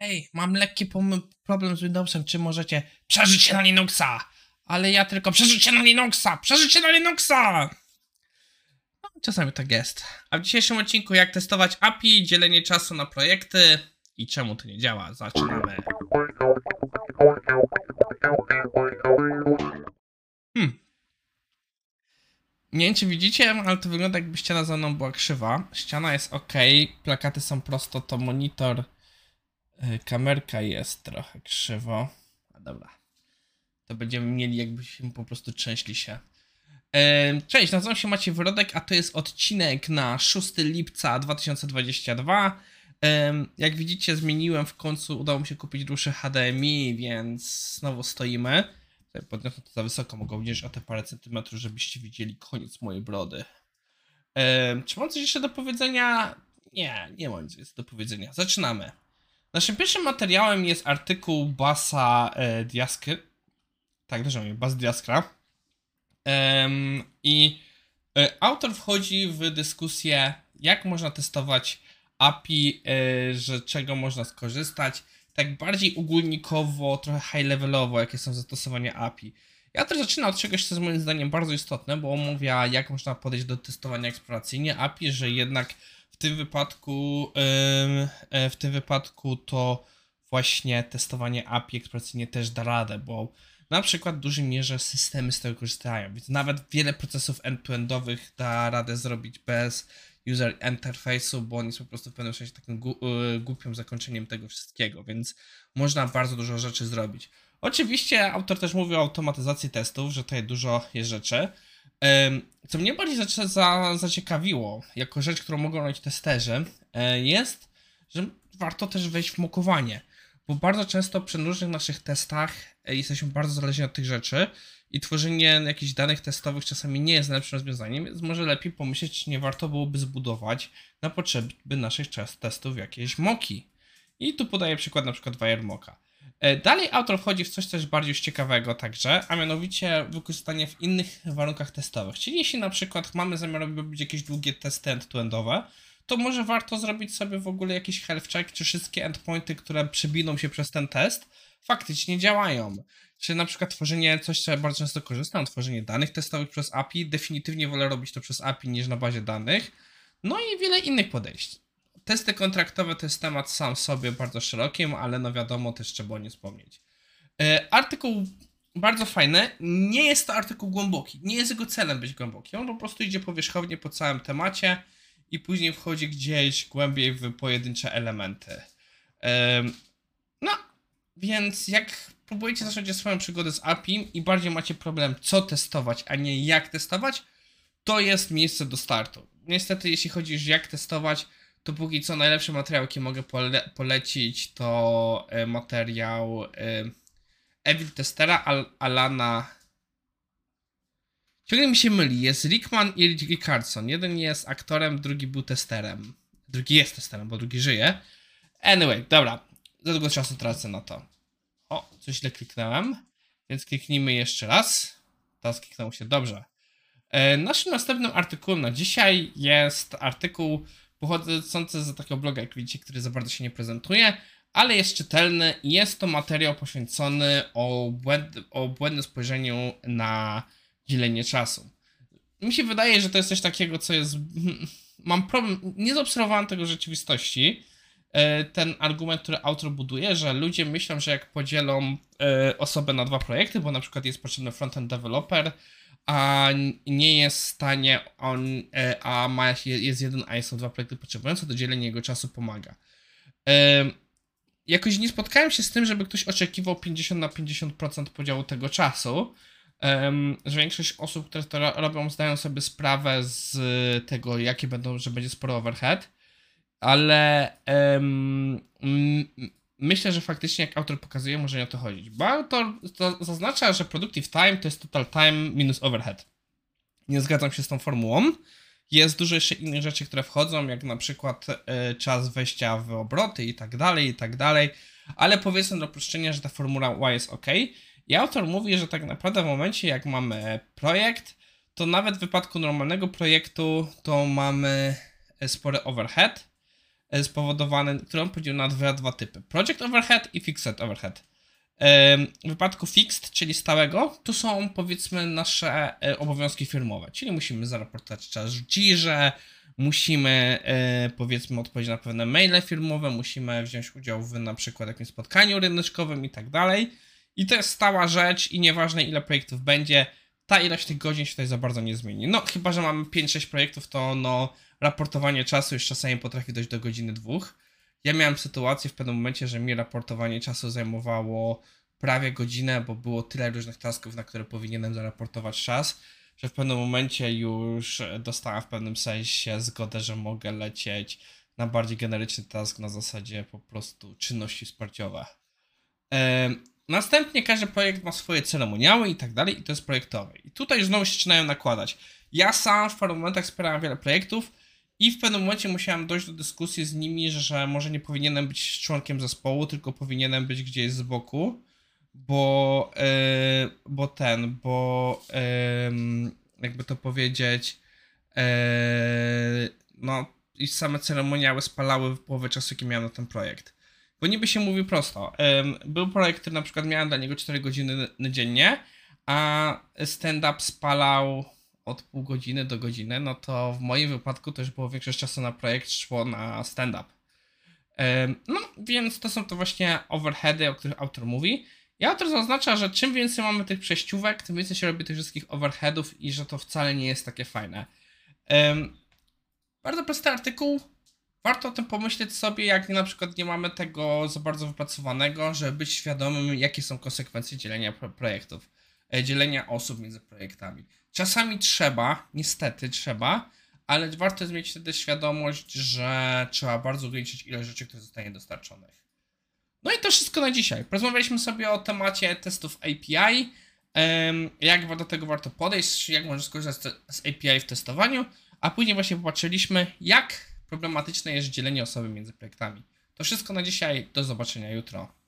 Ej, mam lekki problem z Windowsem, czy możecie przeżyć się na Linuxa? Ale ja tylko przeżyć się na Linuxa! Przeżyć się na Linuxa! No, czasami tak jest. A w dzisiejszym odcinku jak testować API, dzielenie czasu na projekty i czemu to nie działa. Zaczynamy. Hmm. Nie wiem, czy widzicie, ale to wygląda jakby ściana za mną była krzywa. Ściana jest ok, plakaty są prosto, to monitor, kamerka jest trochę krzywo. A dobra. To będziemy mieli jakbyśmy po prostu trzęśli się. Yy, Cześć, nazywam się Maciej Wyrodek, a to jest odcinek na 6 lipca 2022. Em, Jak widzicie, zmieniłem w końcu, udało mi się kupić dłuższy HDMI, więc znowu stoimy. Podniosę to za wysoko, mogę unieść o te parę centymetrów, żebyście widzieli koniec mojej brody. Czy mam coś jeszcze do powiedzenia? Nie, nie mam nic do powiedzenia. Zaczynamy. Naszym pierwszym materiałem jest artykuł Basa e, Diaskry. Tak, dobrze mówię, Bas Diaskra. Em, I e, autor wchodzi w dyskusję, jak można testować API, e, że czego można skorzystać, tak bardziej ogólnikowo, trochę high levelowo, jakie są zastosowania API. Ja też zaczynam od czegoś, co jest moim zdaniem bardzo istotne, bo omawia, jak można podejść do testowania eksploracyjnie API, że jednak tym wypadku, e, w tym wypadku to właśnie testowanie API eksploracyjnie też da radę, bo na przykład w dużej mierze systemy z tego korzystają, więc nawet wiele procesów end-to-endowych da radę zrobić bez user interface'u, bo on jest po prostu w pewnym sensie takim gu- y, głupim zakończeniem tego wszystkiego, więc można bardzo dużo rzeczy zrobić. Oczywiście autor też mówi o automatyzacji testów, że tutaj dużo jest rzeczy. Co mnie bardziej zac- za, zaciekawiło, jako rzecz, którą mogą robić testerzy, e, jest, że warto też wejść w mokowanie, bo bardzo często przy różnych naszych testach e, jesteśmy bardzo zależni od tych rzeczy i tworzenie jakichś danych testowych czasami nie jest najlepszym rozwiązaniem, więc może lepiej pomyśleć, czy nie warto byłoby zbudować na potrzeby naszych testów jakieś moki. I tu podaję przykład na przykład WireMoka. E, Dalej autor wchodzi w coś też bardziej ciekawego także, a mianowicie wykorzystanie w innych warunkach testowych. Czyli jeśli na przykład mamy zamiar robić jakieś długie testy end-to-endowe, to może warto zrobić sobie w ogóle jakiś health check, czy wszystkie endpointy, które przebiną się przez ten test, faktycznie działają. Czy na przykład tworzenie, coś co ja bardzo często korzystam, tworzenie danych testowych przez API, definitywnie wolę robić to przez API niż na bazie danych. No i wiele innych podejść. Testy kontraktowe to jest temat sam sobie bardzo szerokim, ale no wiadomo, też trzeba o nie wspomnieć. E, artykuł bardzo fajny. Nie jest to artykuł głęboki. Nie jest jego celem być głęboki. On po prostu idzie powierzchownie po całym temacie i później wchodzi gdzieś głębiej w pojedyncze elementy. Em, no, więc jak próbujecie zacząć swoją przygodę z API i bardziej macie problem, co testować, a nie jak testować, to jest miejsce do startu. Niestety, jeśli chodzi już jak testować, to póki co najlepszy materiał, jaki mogę pole polecić, to e, materiał e, Evil Testera Al Alana. Ciągle mi się myli. Jest Rickman i Rickardson. Jeden jest aktorem, drugi był testerem. Drugi jest testerem, bo drugi żyje. Anyway, dobra. Za długo czasu tracę na to. O, coś źle kliknąłem. Więc kliknijmy jeszcze raz. Teraz kliknęło się dobrze. E, Naszym następnym artykułem na dzisiaj jest artykuł pochodzący z takiego bloga, jak widzicie, który za bardzo się nie prezentuje, ale jest czytelny jest to materiał poświęcony o, błęd, o błędnym spojrzeniu na dzielenie czasu. Mi się wydaje, że to jest coś takiego, co jest. Mam problem. Nie zaobserwowałem tego rzeczywistości. E, Ten argument, który autor buduje, że ludzie myślą, że jak podzielą e, osobę na dwa projekty, bo na przykład jest potrzebny frontend developer, a nie jest w stanie on, e, a ma, jest jeden, a są dwa projekty potrzebujące, to dzielenie jego czasu pomaga. Jakoś nie spotkałem się z tym, żeby ktoś oczekiwał 50 na 50% podziału tego czasu. Że większość osób, które to ro- robią, zdają sobie sprawę z tego, jakie będą, że będzie sporo overhead, ale myślę, że faktycznie jak autor pokazuje, może nie o to chodzić. Bo autor to zaznacza, że productive time to jest total time minus overhead. Nie zgadzam się z tą formułą. Jest dużo jeszcze innych rzeczy, które wchodzą, jak na przykład e, czas wejścia w obroty i tak dalej, i tak dalej. Ale powiedzmy do uproszczenia, że ta formuła Y jest ok. I autor mówi, że tak naprawdę w momencie, jak mamy projekt, to nawet w wypadku normalnego projektu, to mamy e, spory overhead. E, spowodowany, który on podzielił na dwa, dwa typy. Project Overhead i Fixed Overhead. W wypadku fixed, czyli stałego, to są powiedzmy nasze e, obowiązki firmowe, czyli musimy zaraportować czas w musimy e, powiedzmy odpowiedzieć na pewne maile firmowe, musimy wziąć udział w na przykład jakimś spotkaniu ryneczkowym i tak dalej. I to jest stała rzecz i nieważne ile projektów będzie, ta ilość tych godzin się tutaj za bardzo nie zmieni. No chyba, że mamy 5-6 projektów, to no raportowanie czasu już czasami potrafi dojść do godziny dwóch. Ja miałem sytuację w pewnym momencie, że mi raportowanie czasu zajmowało prawie godzinę, bo było tyle różnych tasków, na które powinienem zaraportować czas, że w pewnym momencie już dostałem w pewnym sensie zgodę, że mogę lecieć na bardziej generyczny task na zasadzie po prostu czynności wsparciowe. Następnie każdy projekt ma swoje ceremoniały i tak dalej, i to jest projektowe. I tutaj znowu się zaczynają nakładać. Ja sam w paru momentach wspierałem wiele projektów i w pewnym momencie musiałem dojść do dyskusji z nimi, że może nie powinienem być członkiem zespołu, tylko powinienem być gdzieś z boku, bo, yy, bo ten, bo yy, jakby to powiedzieć, yy, no i same ceremoniały spalały połowę czasu, jaki miałem na ten projekt. Bo niby się mówi prosto. Był projekt, który na przykład miałem dla niego 4 godziny dziennie, a stand-up spalał od pół godziny do godziny, no to w moim wypadku też było większość czasu na projekt szło na stand-up. No, więc to są to właśnie overheady, o których autor mówi. I autor zaznacza, że czym więcej mamy tych przejściówek, tym więcej się robi tych wszystkich overheadów i że to wcale nie jest takie fajne. Bardzo prosty artykuł, warto o tym pomyśleć sobie, jak na przykład nie mamy tego za bardzo wypracowanego, żeby być świadomym, jakie są konsekwencje dzielenia pro- projektów, dzielenia osób między projektami. Czasami trzeba, niestety trzeba, ale warto jest mieć wtedy świadomość, że trzeba bardzo ograniczyć ilość rzeczy, które zostanie dostarczonych. No i to wszystko na dzisiaj. Porozmawialiśmy sobie o temacie testów API, jak do tego warto podejść, jak można skorzystać z API w testowaniu, a później właśnie popatrzyliśmy, jak problematyczne jest dzielenie osoby między projektami. To wszystko na dzisiaj. Do zobaczenia jutro.